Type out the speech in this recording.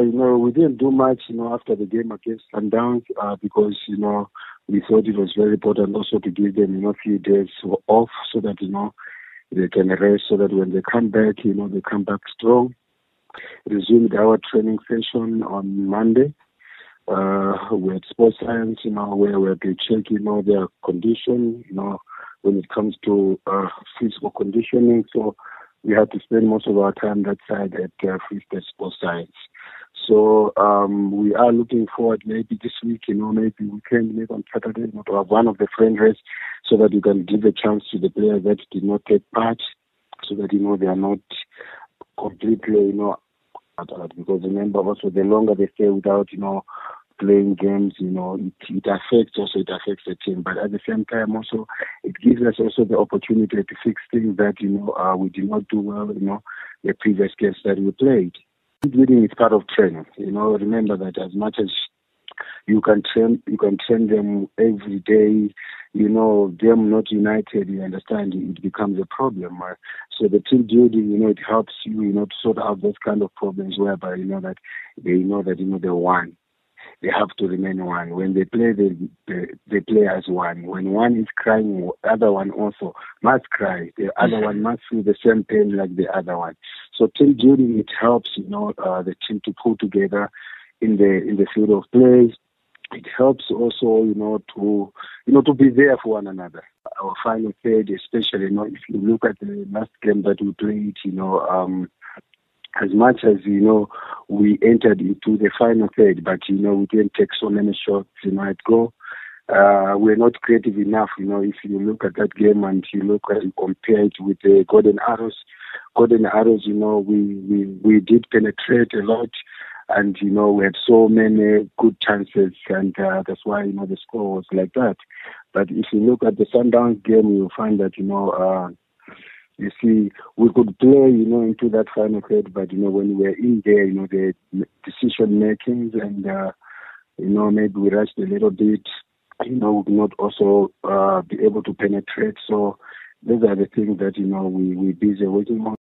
You know, we didn't do much, you know, after the game against Sundowns uh, because, you know, we thought it was very important also to give them, you know, a few days off so that, you know, they can rest so that when they come back, you know, they come back strong. Resumed our training session on Monday. Uh, had sports science, you know, where we had to check, you know, their condition, you know, when it comes to uh, physical conditioning. So we had to spend most of our time that side at uh, Free State Sports Science. So um, we are looking forward maybe this week, you know, maybe we can maybe on Saturday, you know, to have one of the friend race so that you can give a chance to the players that did not take part so that, you know, they are not completely, you know, because remember also the longer they stay without, you know, playing games, you know, it, it affects also it affects the team. But at the same time also it gives us also the opportunity to fix things that, you know, uh, we did not do well, you know, the previous games that we played. Reading is part of training. You know, remember that as much as you can train you can train them every day, you know, them not united, you understand, it becomes a problem. Right? So the team building, you know, it helps you, you know, to sort out those kind of problems whereby, you know, that they know that, you know, they're one they have to remain one. When they play, they, they, they play as one. When one is crying, the other one also must cry. The other one must feel the same pain like the other one. So team building it helps, you know, uh, the team to pull together in the in the field of play. It helps also, you know, to you know to be there for one another. Our final third, especially, you know, if you look at the last game that we played, you know, um, as much as you know we entered into the final third, but you know we didn't take so many shots you at goal. Uh, we're not creative enough, you know. If you look at that game and you look and compare it with the Golden Arrows, Golden Arrows, you know, we we we did penetrate a lot, and you know we had so many good chances, and uh, that's why you know the score was like that. But if you look at the Sundowns game, you'll find that you know. Uh, you see, we could play, you know, into that final third, but you know, when we were in there, you know, the decision makings and uh, you know, maybe we rushed a little bit. You know, we could not also uh, be able to penetrate. So those are the things that you know we we busy working on.